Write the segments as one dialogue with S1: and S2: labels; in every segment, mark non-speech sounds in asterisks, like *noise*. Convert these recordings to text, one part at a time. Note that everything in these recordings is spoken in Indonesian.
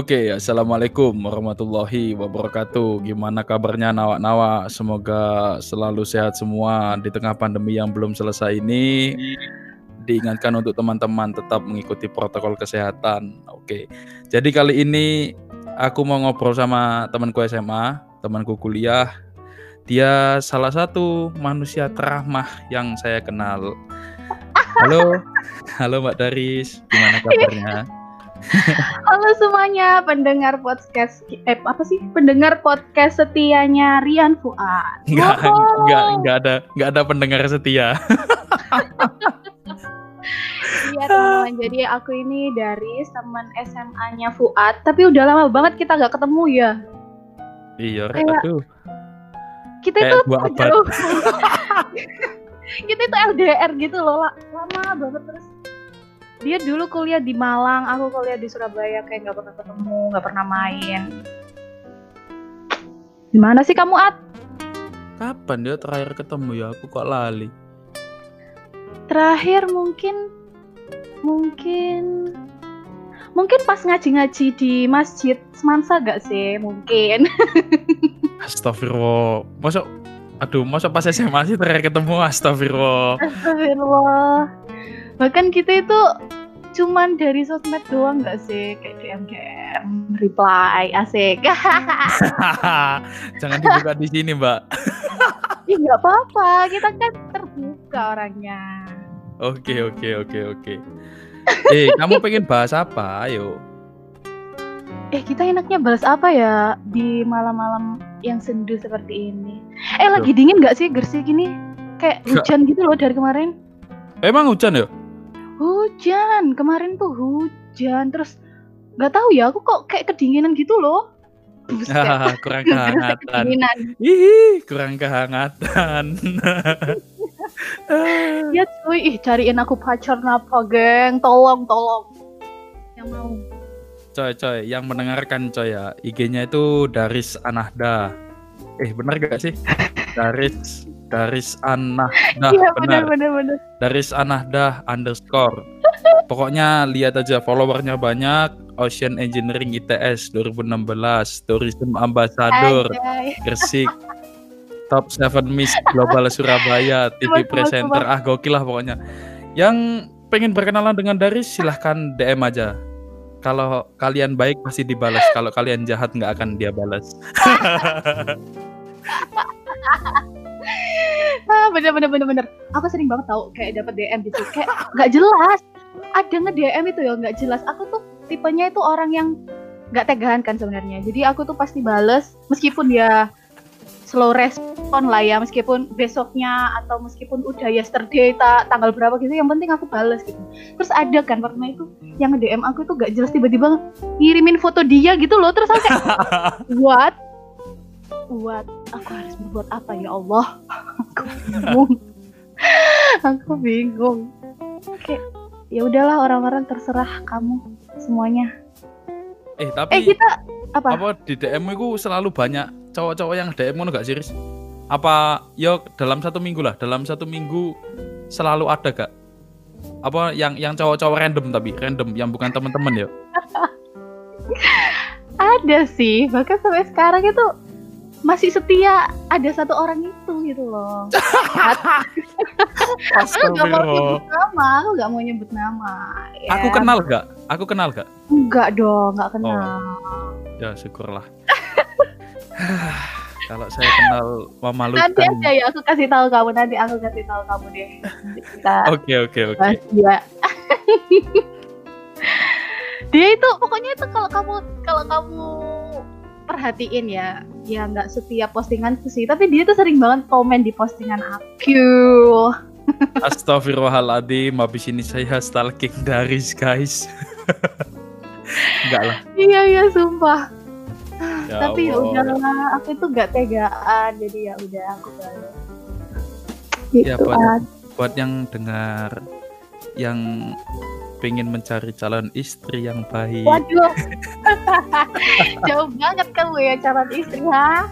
S1: Oke, assalamualaikum warahmatullahi wabarakatuh. Gimana kabarnya nawa-nawa? Semoga selalu sehat semua di tengah pandemi yang belum selesai ini. Diingatkan untuk teman-teman tetap mengikuti protokol kesehatan. Oke, jadi kali ini aku mau ngobrol sama temanku SMA, temanku kuliah. Dia salah satu manusia teramah yang saya kenal. Halo, halo Mbak Daris, gimana kabarnya?
S2: Halo semuanya pendengar podcast eh apa sih pendengar podcast setianya Rian Fuad.
S1: Enggak, enggak, enggak ada enggak ada pendengar setia.
S2: Iya teman-teman, jadi aku ini dari teman SMA-nya Fuad, tapi udah lama banget kita nggak ketemu ya.
S1: Iya, Kayak, aduh.
S2: Kita itu jauh. *laughs* kita itu LDR gitu loh, lama banget terus dia dulu kuliah di Malang, aku kuliah di Surabaya, kayak nggak pernah ketemu, nggak pernah main. Gimana sih kamu, At?
S1: Kapan dia terakhir ketemu ya? Aku kok lali.
S2: Terakhir mungkin, mungkin, mungkin pas ngaji-ngaji di masjid Semansa gak sih? Mungkin. *laughs*
S1: Astagfirullah. Masuk, aduh, masuk pas SMA sih terakhir ketemu? Astagfirullah.
S2: Astagfirullah bahkan kita itu cuman dari sosmed doang nggak sih? Kayak DM DM reply asik.
S1: Jangan dibuka di sini mbak.
S2: Ih nggak apa-apa. Kita kan terbuka orangnya.
S1: Oke oke oke oke. Eh kamu pengen bahas apa? Ayo.
S2: Eh kita enaknya bahas apa ya di malam-malam yang sendu seperti ini? Eh Tuh. lagi dingin nggak sih Gersi gini kayak hujan gitu loh dari kemarin.
S1: Emang hujan ya
S2: Hujan, kemarin tuh hujan. Terus nggak tahu ya, aku kok kayak kedinginan gitu loh.
S1: Buset. *laughs* *laughs* kurang kehangatan. Ih, kurang kehangatan.
S2: ya cuy, ih cariin aku pacar napa, geng? Tolong, tolong. Yang mau.
S1: Coy, coy, yang mendengarkan coy ya, IG-nya itu Daris Anahda. Eh, benar gak sih? *laughs* Daris Daris Anahdah *laughs*
S2: iya, benar benar. benar
S1: Daris Anahdah underscore. *laughs* Pokoknya lihat aja followernya banyak. Ocean Engineering ITS 2016 Tourism Ambassador Gresik. Top 7 Miss Global Surabaya *laughs* TV Presenter. ah gokil lah pokoknya. Yang pengen berkenalan dengan Daris silahkan DM aja. Kalau kalian baik pasti dibalas. Kalau kalian jahat nggak akan dia balas
S2: ah, bener bener bener bener. Aku sering banget tau kayak dapat DM gitu. Kayak nggak jelas. Ada nge DM itu ya nggak jelas. Aku tuh tipenya itu orang yang nggak tegahan kan sebenarnya. Jadi aku tuh pasti bales meskipun dia slow respon lah ya meskipun besoknya atau meskipun udah yesterday ta, tanggal berapa gitu yang penting aku bales gitu. Terus ada kan pernah itu yang nge DM aku tuh gak jelas tiba-tiba ngirimin foto dia gitu loh. Terus aku kayak *laughs* what buat aku harus berbuat apa ya Allah? Aku bingung. Aku bingung. Oke ya udahlah orang-orang terserah kamu semuanya.
S1: Eh tapi
S2: eh kita apa?
S1: apa di DM itu selalu banyak cowok-cowok yang DM ngono gak sih apa yo ya dalam satu minggu lah dalam satu minggu selalu ada gak? Apa yang yang cowok-cowok random tapi random yang bukan teman-teman ya? *laughs*
S2: Ada sih bahkan sampai sekarang itu masih setia ada satu orang itu gitu loh. *laughs* aku gak mau nyebut nama, aku gak mau nyebut nama.
S1: Ya. Aku kenal gak? Aku kenal gak?
S2: Enggak dong, gak kenal.
S1: Oh. Ya syukurlah. *sighs* Kalau saya kenal memalukan.
S2: Nanti aja ya, aku kasih tahu kamu nanti aku kasih tahu kamu deh.
S1: Oke oke oke.
S2: Dia. *laughs* Dia itu pokoknya itu kalau kamu kalau kamu perhatiin ya. Ya nggak setiap postingan sih. Tapi dia tuh sering banget komen di postingan aku. *laughs*
S1: Astagfirullahaladzim habis ini saya stalking dari guys. *laughs* Enggak lah.
S2: Iya iya sumpah. Ya tapi ya udahlah aku itu nggak tegaan jadi ya udah aku balik
S1: gitu ya buat, buat yang dengar yang pengen mencari calon istri yang baik.
S2: Waduh, *laughs* jauh banget kamu ya calon istri ha?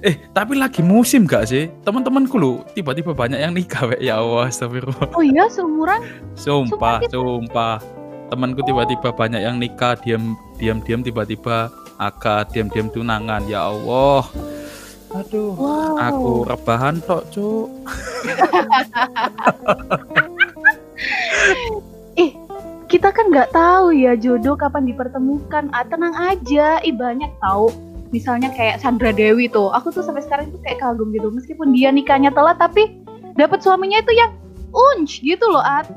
S1: Eh, tapi lagi musim gak sih? Teman-temanku lu tiba-tiba banyak yang nikah, we. ya Allah, astagfirullah.
S2: Oh iya, seumuran?
S1: Sumpah, sumpah. temanku tiba-tiba banyak yang nikah diam diam diam tiba-tiba akad diam diam tunangan ya Allah aduh
S2: Wow.
S1: aku rebahan tok cuk *laughs*
S2: kita kan nggak tahu ya jodoh kapan dipertemukan. Ah, tenang aja, ih banyak tahu. Misalnya kayak Sandra Dewi tuh, aku tuh sampai sekarang tuh kayak kagum gitu. Meskipun dia nikahnya telat, tapi dapat suaminya itu yang unch gitu loh, At.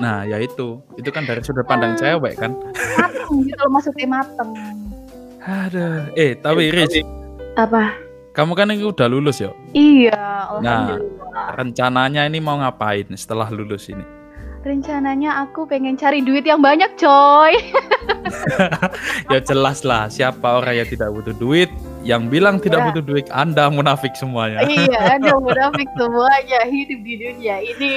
S1: nah ya itu itu kan dari sudut pandang cewek kan
S2: Mateng gitu loh, maksudnya mateng.
S1: aduh eh tapi Riz
S2: Apa?
S1: kamu kan ini udah lulus ya
S2: Iya,
S1: Nah.
S2: alhamdulillah.
S1: rencananya ini mau ngapain setelah lulus ini
S2: Rencananya aku pengen cari duit yang banyak, coy. *laughs*
S1: ya jelas lah siapa orang yang tidak butuh duit yang bilang tidak
S2: Ya.
S1: butuh duit anda munafik semuanya
S2: iya, ada *laughs* munafik semuanya hidup di dunia ini.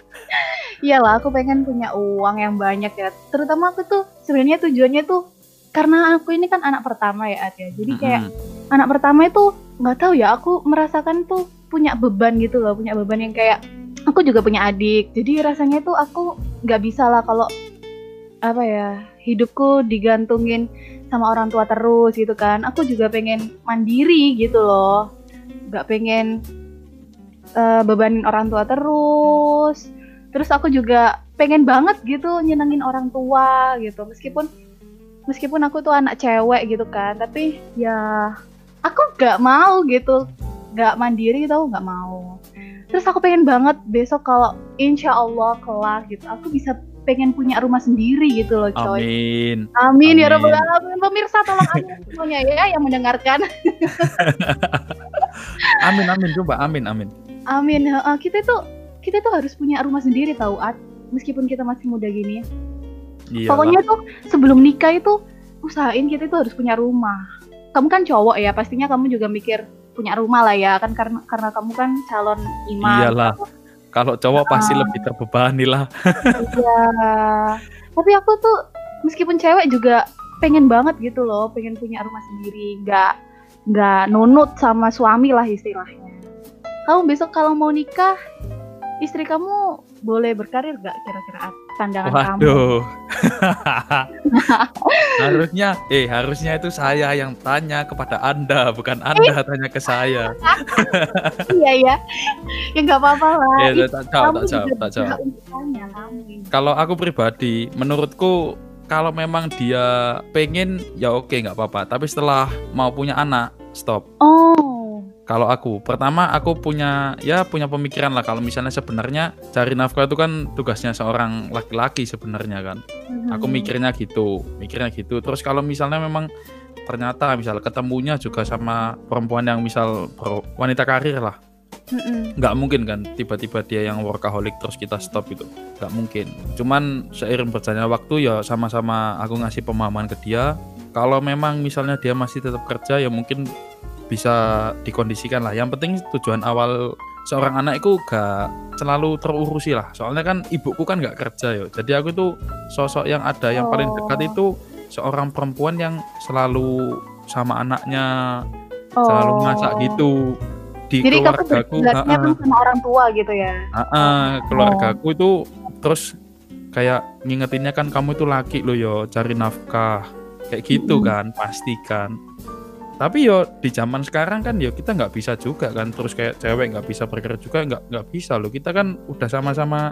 S2: *laughs* Iyalah, aku pengen punya uang yang banyak ya. Terutama aku tuh sebenarnya tujuannya tuh karena aku ini kan anak pertama ya, At, ya. Jadi kayak
S1: Mm-mm.
S2: anak pertama itu nggak tahu ya, aku merasakan tuh punya beban gitu loh, punya beban yang kayak aku juga punya adik. Jadi rasanya tuh aku nggak bisa lah kalau apa ya hidupku digantungin sama orang tua terus gitu kan. Aku juga pengen mandiri gitu loh, nggak pengen eh, bebanin orang tua terus. Terus aku juga pengen banget gitu nyenengin orang tua gitu, meskipun meskipun aku tuh anak cewek gitu kan, tapi ya aku nggak mau gitu, nggak mandiri tau nggak mau. Terus aku pengen banget besok kalau insya Allah kelak gitu, aku bisa pengen punya rumah sendiri gitu loh coy.
S1: amin
S2: Amin, ya
S1: Amin.
S2: rabbal alamin. Pemirsa tolong amin *laughs* semuanya ya yang mendengarkan. *laughs*
S1: amin amin coba amin amin
S2: Amin. Heeh, kita tuh kita tuh harus punya rumah sendiri tahu At. Meskipun kita masih muda gini.
S1: Iyalah.
S2: Pokoknya tuh sebelum nikah itu usahain kita itu harus punya rumah. Kamu kan cowok ya, pastinya kamu juga mikir punya rumah lah ya kan karena karena kamu kan calon imam.
S1: iyalah kalau cowok pasti
S2: Ah.
S1: lebih terbebani lah *laughs*
S2: Iya. Tapi aku tuh meskipun cewek juga pengen banget gitu loh, pengen punya rumah sendiri, nggak nggak nunut sama suami lah istilahnya. Kamu besok kalau mau nikah, istri kamu boleh berkarir gak kira-kira Pandangan kamu?
S1: waduh. *laughs* Harusnya eh harusnya itu saya yang tanya kepada anda bukan anda tanya ke saya. *laughs*
S2: Iya ya, ya nggak apa-apa lah.
S1: eh
S2: Ih,
S1: tak jawab
S2: kamu
S1: tak jawab tak jawab.
S2: kamu.
S1: kalau aku pribadi menurutku kalau memang dia pengen ya oke nggak apa-apa. Tapi setelah mau punya anak stop.
S2: Oh,
S1: kalau aku pertama aku punya ya punya pemikiran lah kalau misalnya sebenarnya cari nafkah itu kan tugasnya seorang laki-laki sebenarnya kan. Aku
S2: Mhm.
S1: mikirnya gitu mikirnya gitu. Terus kalau misalnya memang ternyata misal ketemunya juga sama perempuan yang misal ber- wanita karir lah.
S2: Mm-mm.
S1: nggak mungkin kan tiba-tiba dia yang workaholic terus kita stop itu nggak mungkin. Cuman seiring berjalannya waktu ya sama-sama aku ngasih pemahaman ke dia. Kalau memang misalnya dia masih tetap kerja ya mungkin bisa dikondisikan lah yang penting tujuan awal seorang anak itu gak selalu terurusi lah soalnya kan ibuku kan nggak kerja ya jadi aku tuh sosok yang ada yang paling dekat
S2: Oh.
S1: itu seorang perempuan yang selalu sama anaknya selalu
S2: Oh.
S1: masak gitu di
S2: Jadi kamu
S1: keluargaku ha-ha.
S2: kan sama orang tua gitu ya?
S1: Ah, keluargaku itu terus kayak ngingetinnya kan kamu itu laki lo yo cari nafkah kayak gitu
S2: Mm-mm.
S1: kan pastikan tapi yo di zaman sekarang kan yo kita nggak bisa juga kan. Terus kayak cewek nggak bisa bergerak juga nggak nggak bisa loh. Kita kan udah sama-sama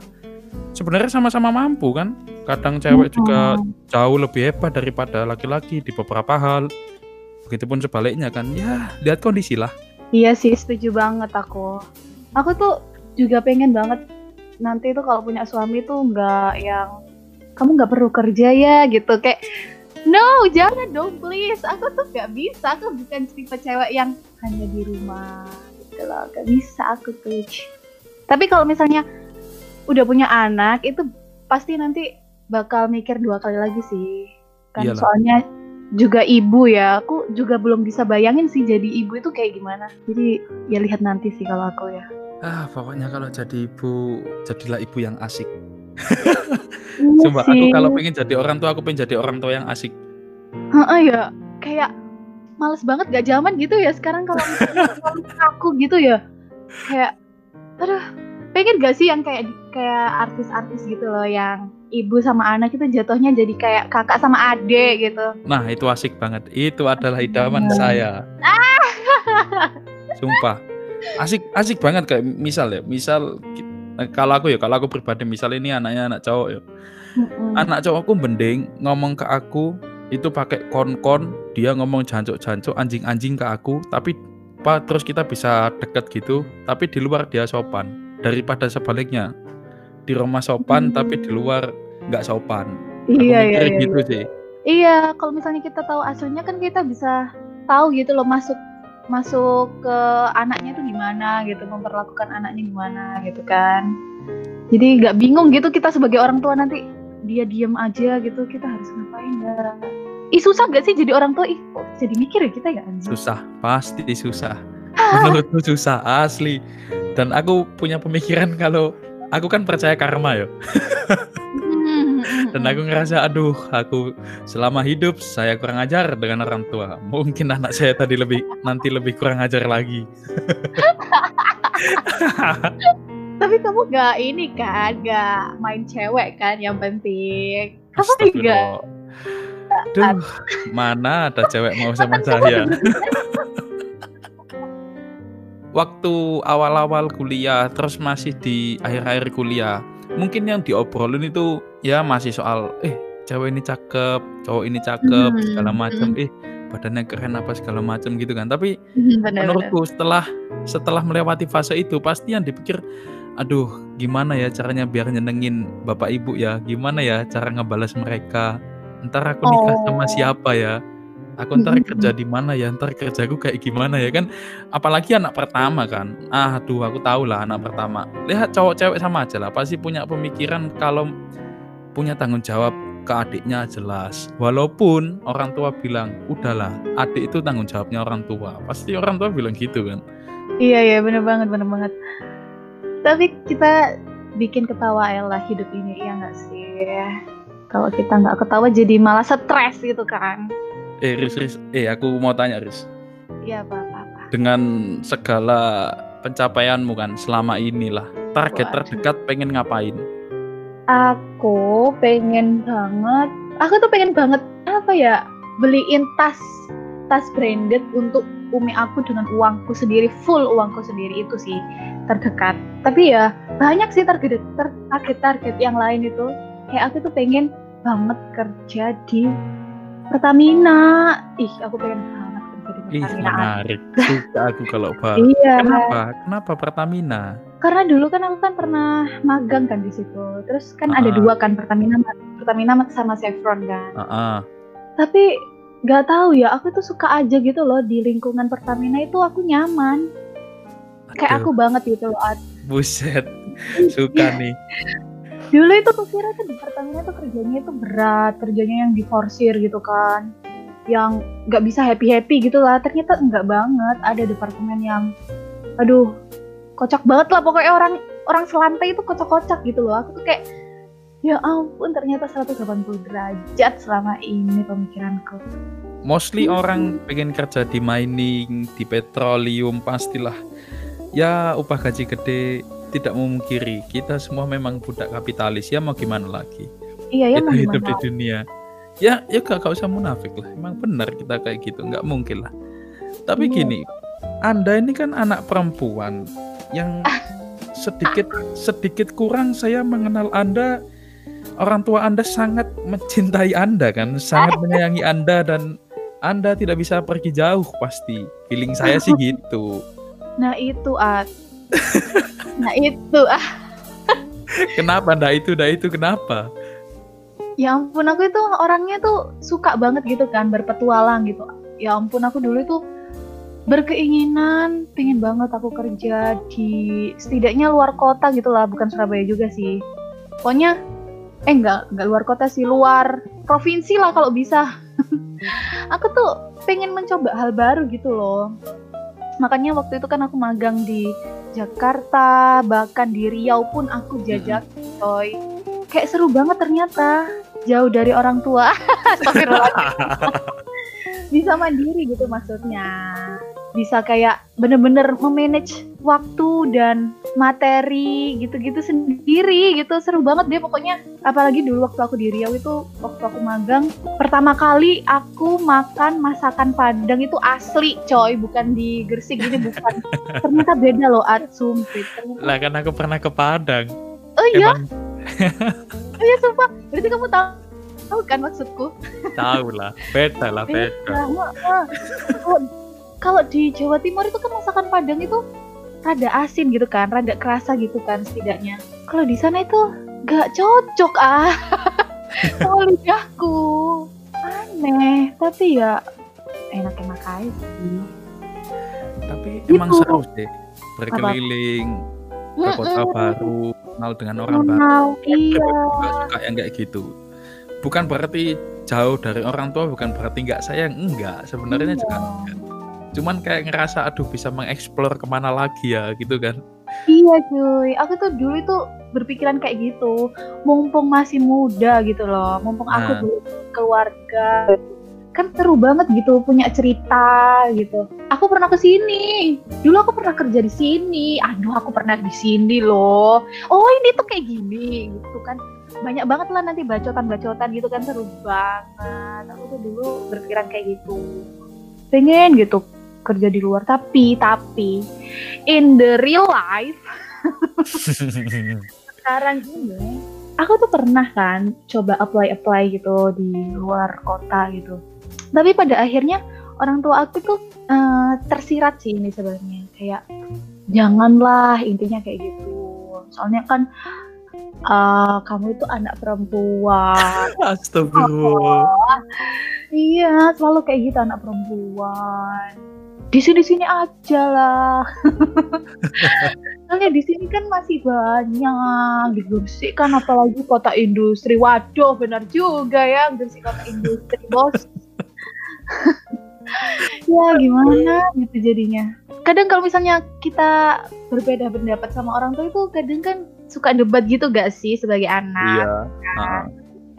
S1: sebenarnya sama-sama mampu kan. Kadang cewek juga jauh lebih hebat daripada laki-laki di beberapa hal. Begitupun sebaliknya kan. Ya lihat kondisi lah.
S2: Iya sih, setuju banget aku. Aku tuh juga pengen banget nanti tuh kalau punya suami tuh nggak yang kamu nggak perlu kerja ya gitu. Kayak no jangan dong please. Aku tuh nggak bisa. Aku bukan tipe cewek yang hanya di rumah gitu loh. Nggak bisa aku tuh tapi kalau misalnya udah punya anak itu pasti nanti bakal mikir dua kali lagi sih. Kan
S1: Iyalah.
S2: soalnya juga ibu ya. Aku juga belum bisa bayangin sih jadi ibu itu kayak gimana. Jadi ya lihat nanti sih kalau aku ya.
S1: Ah pokoknya kalau jadi ibu jadilah ibu yang asik *laughs* Coba aku kalau pengen jadi orang tua, aku pengen jadi orang tua yang asik.
S2: Heeh ya kayak males banget gak zaman gitu ya sekarang kalau *laughs* aku gitu ya kayak aduh pengen gak sih yang kayak kayak artis-artis gitu loh yang ibu sama anak itu jatuhnya jadi kayak kakak sama adik gitu.
S1: Nah, itu asik banget. Itu adalah idaman
S2: Hmm.
S1: saya. *laughs* Sumpah. Asik asik banget kayak misal ya, misal kalau aku ya, kalau aku pribadi misal ini anaknya anak cowok ya.
S2: Mm-mm.
S1: Anak cowokku mending ngomong ke aku itu pakai kon-kon, dia ngomong jancuk-jancuk, anjing-anjing ke aku, tapi apa terus kita bisa deket gitu, tapi di luar dia sopan daripada sebaliknya. Di rumah sopan
S2: Hmm.
S1: tapi di luar nggak sopan. Aku
S2: Iya iya
S1: mikir
S2: iya.
S1: gitu sih.
S2: Iya, kalau misalnya kita tahu asuhnya kan kita bisa tahu gitu loh masuk masuk ke anaknya itu gimana gitu, memperlakukan anaknya gimana gitu kan. Jadi nggak bingung gitu kita sebagai orang tua nanti dia diem aja gitu kita harus ngapain ya. Ih susah gak sih jadi orang tua? Ih kok jadi mikir ya kita ya anjing.
S1: Susah, pasti susah. *laughs* Menurutku susah asli. Dan aku punya pemikiran kalau aku kan percaya karma ya. *laughs* *laughs* Dan aku ngerasa aduh, aku selama hidup saya kurang ajar dengan orang tua. Mungkin anak saya tadi lebih nanti lebih kurang ajar lagi. *laughs*
S2: Tapi kamu gak ini kan, gak main cewek kan yang penting. Kamu enggak.
S1: Duh, mana ada cewek mau sama saya? Waktu awal-awal kuliah, terus masih di akhir-akhir kuliah, mungkin yang diobrolin itu ya masih soal, eh cewek ini cakep, cowok ini cakep,
S2: Hmm,
S1: segala macam,
S2: hmm.
S1: eh badannya keren apa segala macam gitu kan. Tapi
S2: Bener-bener.
S1: menurutku setelah setelah melewati fase itu pasti yang dipikir aduh gimana ya caranya biar nyenengin bapak ibu ya gimana ya cara ngebalas mereka ntar aku nikah sama
S2: Oh.
S1: siapa ya aku ntar kerja di mana ya ntar kerjaku kayak gimana ya kan? Apalagi anak pertama kan? Ah aduh aku tahu lah anak pertama. Lihat cowok cewek sama aja lah pasti punya pemikiran kalau punya tanggung jawab ke adiknya jelas. Walaupun orang tua bilang udahlah adik itu tanggung jawabnya orang tua. Pasti orang tua bilang gitu kan?
S2: Iya iya bener banget bener banget. Tapi kita bikin ketawa Ella hidup ini iya nggak sih? Kalau kita nggak ketawa jadi malah stres gitu kan?
S1: Eh Riz Riz eh aku mau tanya Riz
S2: Iya apa apa. apa.
S1: dengan segala pencapaianmu kan selama inilah target
S2: Waduh.
S1: terdekat pengen ngapain
S2: Aku pengen banget. Aku tuh pengen banget apa ya? Beliin tas tas branded untuk umi aku dengan uangku sendiri full uangku sendiri itu sih terdekat. Tapi ya banyak sih target target target yang lain itu. Kayak aku tuh pengen banget kerja di Pertamina. Ih, aku pengen banget kerja di
S1: ih
S2: Pertamina.
S1: menarik suka aku kalau *laughs* bahas
S2: Iya.
S1: kenapa kenapa Pertamina
S2: Karena dulu kan aku kan pernah magang kan di situ. Terus kan ada
S1: Ah.
S2: dua kan Pertamina Pertamina sama Chevron kan.
S1: Heeh.
S2: Tapi nggak tahu ya, aku tuh suka aja gitu loh di lingkungan Pertamina itu aku nyaman. Kayak
S1: Aduh,
S2: aku banget gitu loh.
S1: Buset suka nih
S2: Dulu itu aku kira tuh di Pertamina tuh kerjanya itu berat, kerjanya yang diforsir gitu kan. Yang nggak bisa happy-happy gitu lah. Ternyata enggak banget. Ada departemen yang aduh, kocak banget lah pokoknya orang orang selantai itu kocak-kocak gitu loh. Aku tuh kayak ya ampun ternyata 180 derajat selama ini pemikiranku.
S1: mostly
S2: Hmm.
S1: orang pengen kerja di mining di petroleum pastilah ya upah gaji gede tidak memungkiri kita semua memang budak kapitalis ya mau gimana lagi?
S2: Iya ya
S1: kita hidup di dunia. Ya ya gak, gak usah munafik lah. Emang benar kita kayak gitu nggak mungkin lah. Tapi
S2: Iya.
S1: gini anda ini kan anak perempuan yang sedikit sedikit kurang saya mengenal anda orang tua anda sangat mencintai anda kan sangat menyayangi anda dan anda tidak bisa pergi jauh pasti. Feeling saya sih *laughs* gitu.
S2: Nah itu At. Nah itu ah
S1: kenapa ndak itu ndak itu kenapa
S2: ya ampun aku itu orangnya tuh suka banget gitu kan berpetualang gitu. Ya ampun aku dulu itu berkeinginan pengen banget aku kerja di setidaknya luar kota gitu lah bukan Surabaya juga sih. Pokoknya eh enggak enggak luar kota sih luar provinsi lah kalau bisa. *laughs* aku tuh pengen mencoba hal baru gitu loh. Makanya waktu itu kan aku magang di Jakarta, bahkan di Riau pun aku jajak coy. Kayak seru banget ternyata. Jauh dari orang tua. *laughs* *laughs* Bisa mandiri gitu maksudnya. Bisa kayak bener-bener memanage waktu dan materi gitu-gitu sendiri gitu. Seru banget deh pokoknya. Apalagi dulu waktu aku di Riau itu waktu aku magang pertama kali aku makan masakan Padang itu asli coy. Bukan di Gresik ini bukan. *laughs* Ternyata beda loh at sumpit
S1: lah kan aku pernah ke Padang.
S2: Oh iya? *laughs* Oh iya sumpah. Berarti kamu tahu tahu kan maksudku?
S1: Tahu lah. Beda lah beda
S2: kalau di Jawa Timur itu kan masakan Padang itu rada asin gitu kan, rada kerasa gitu kan setidaknya. Kalau di sana itu gak cocok ah *laughs* sama lidahku. Aneh, tapi ya enak-enak aja sih.
S1: Tapi gitu. emang seru sih berkeliling ke kota baru, kenal dengan orang wow, baru.
S2: Iya.
S1: suka yang kayak gitu. Bukan berarti jauh dari orang tua, bukan berarti nggak sayang, enggak. Sebenarnya iya. juga enggak cuman kayak ngerasa aduh bisa mengeksplor ke mana lagi ya gitu kan.
S2: Iya cuy. Aku tuh dulu tuh berpikiran kayak gitu. Mumpung masih muda gitu loh. Mumpung nah. aku belum keluarga. Kan seru banget gitu punya cerita gitu. Aku pernah ke sini. Dulu aku pernah kerja di sini. Aduh aku pernah di sini loh. Oh ini tuh kayak gini gitu kan. Banyak banget lah nanti bacotan-bacotan gitu kan. Seru banget. Aku tuh dulu berpikiran kayak gitu. Pengen gitu kerja di luar tapi tapi in the real life *laughs* sekarang ini aku tuh pernah kan coba apply apply gitu di luar kota gitu. Tapi pada akhirnya orang tua aku tuh uh, tersirat sih ini sebenarnya. Kayak janganlah intinya kayak gitu. Soalnya kan uh, kamu itu anak perempuan. *laughs*
S1: Astagfirullah. Oh,
S2: iya selalu kayak gitu anak perempuan di sini sini aja lah. *laughs* Soalnya di sini kan masih banyak di Gresik kan apalagi kota industri. Waduh benar juga ya Gresik kota industri bos. *laughs* Ya gimana gitu jadinya. Kadang kalau misalnya kita berbeda pendapat sama orang tua itu kadang kan suka debat gitu gak sih sebagai anak?
S1: Iya.
S2: Nah,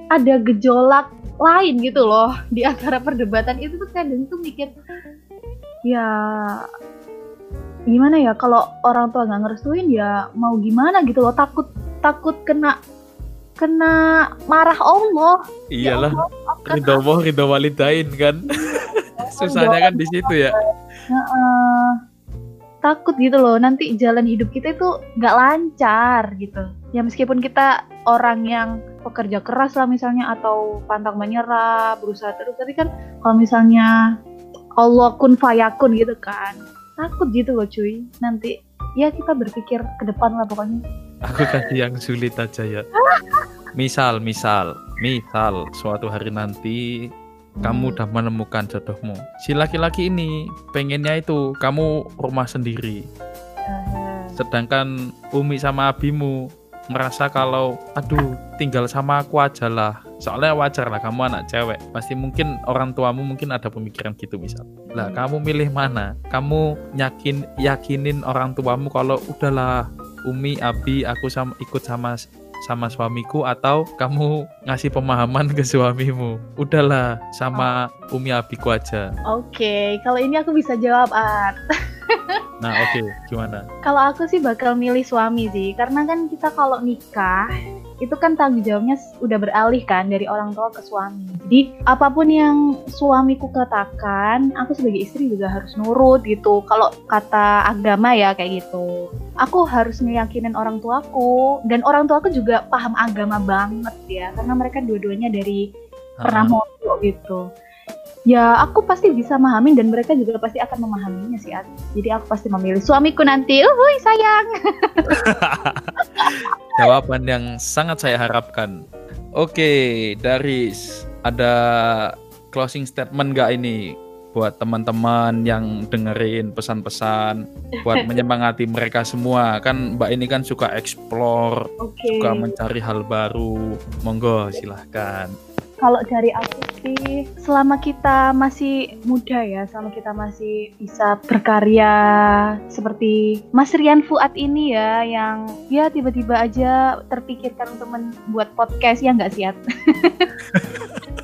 S2: ada gejolak lain gitu loh di antara perdebatan. Itu tuh kadang tuh mikir ya gimana ya kalau orang tua nggak ngerestuin ya mau gimana gitu loh takut takut kena kena marah Allah.
S1: Ya iyalah ya ridho Allah ridho walidain kan. *laughs* *laughs* Susahnya kan di situ ya.
S2: Uh, takut gitu loh nanti jalan hidup kita itu nggak lancar gitu. Ya meskipun kita orang yang pekerja keras lah misalnya atau pantang menyerah berusaha terus tapi kan kalau misalnya Allah kun fayakun gitu kan. Takut gitu loh cuy. Nanti ya kita berpikir ke depan lah pokoknya.
S1: Aku kasih yang sulit aja ya. *laughs* Misal misal misal suatu hari nanti kamu udah menemukan jodohmu. Si laki-laki ini pengennya itu kamu rumah sendiri. Sedangkan Umi sama Abimu merasa kalau aduh tinggal sama aku aja lah. Soalnya wajar lah kamu anak cewek. Pasti mungkin orang tuamu mungkin ada pemikiran gitu misal. Lah kamu milih mana? Kamu yakin yakinin orang tuamu kalau udahlah Umi Abi aku sama ikut sama sama suamiku atau kamu ngasih pemahaman ke suamimu udahlah sama Umi Abiku aja
S2: oke okay. kalau ini aku bisa jawab Art *laughs*
S1: nah oke okay. gimana
S2: kalau aku sih bakal milih suami sih karena kan kita kalau nikah itu kan tanggung jawabnya udah beralih kan dari orang tua ke suami. Jadi apa pun yang suamiku katakan, aku sebagai istri juga harus nurut gitu. Kalau kata agama ya kayak gitu. Aku harus meyakinin orang tuaku dan orang tuaku juga paham agama banget ya karena mereka dua-duanya dari pernah mondok gitu ya aku pasti bisa memahami dan mereka juga pasti akan memahaminya sih jadi aku pasti memilih suamiku nanti uhui sayang *laughs*
S1: jawaban yang sangat saya harapkan. Oke dari ada closing statement gak ini buat teman-teman yang dengerin pesan-pesan buat *laughs* menyemangati mereka semua? Kan Mbak ini kan suka explore okay. suka mencari hal baru. Monggo silahkan
S2: kalau dari aku sih selama kita masih muda ya selama kita masih bisa berkarya seperti Mas Rian Fuad ini ya yang ya tiba-tiba aja terpikirkan untuk membuat podcast ya nggak sih *laughs*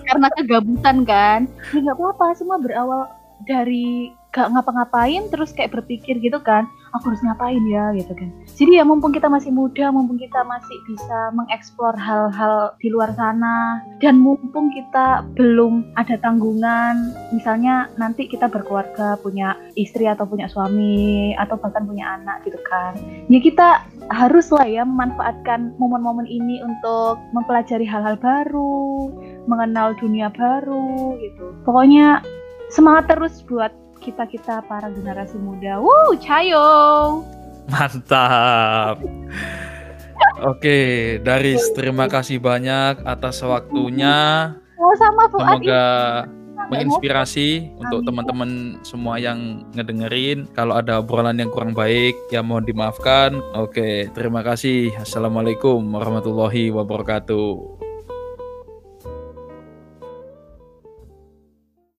S2: karena kegabutan kan? Ya apa-apa semua berawal dari gak ngapa-ngapain terus kayak berpikir gitu kan aku harus ngapain ya gitu kan. Jadi ya mumpung kita masih muda mumpung kita masih bisa mengeksplor hal-hal di luar sana dan mumpung kita belum ada tanggungan misalnya nanti kita berkeluarga punya istri atau punya suami atau bahkan punya anak gitu kan. Ya kita harus lah ya memanfaatkan momen-momen ini untuk mempelajari hal-hal baru mengenal dunia baru gitu. Pokoknya semangat terus buat kita kita para generasi muda. Wuh, cayo.
S1: Mantap. Oke, Daris, terima kasih banyak atas waktunya.
S2: Oh, sama Fuad.
S1: Semoga menginspirasi untuk teman-teman semua yang ngedengerin. Kalau ada obrolan yang kurang baik, ya mohon dimaafkan. Oke, terima kasih. Assalamualaikum warahmatullahi wabarakatuh.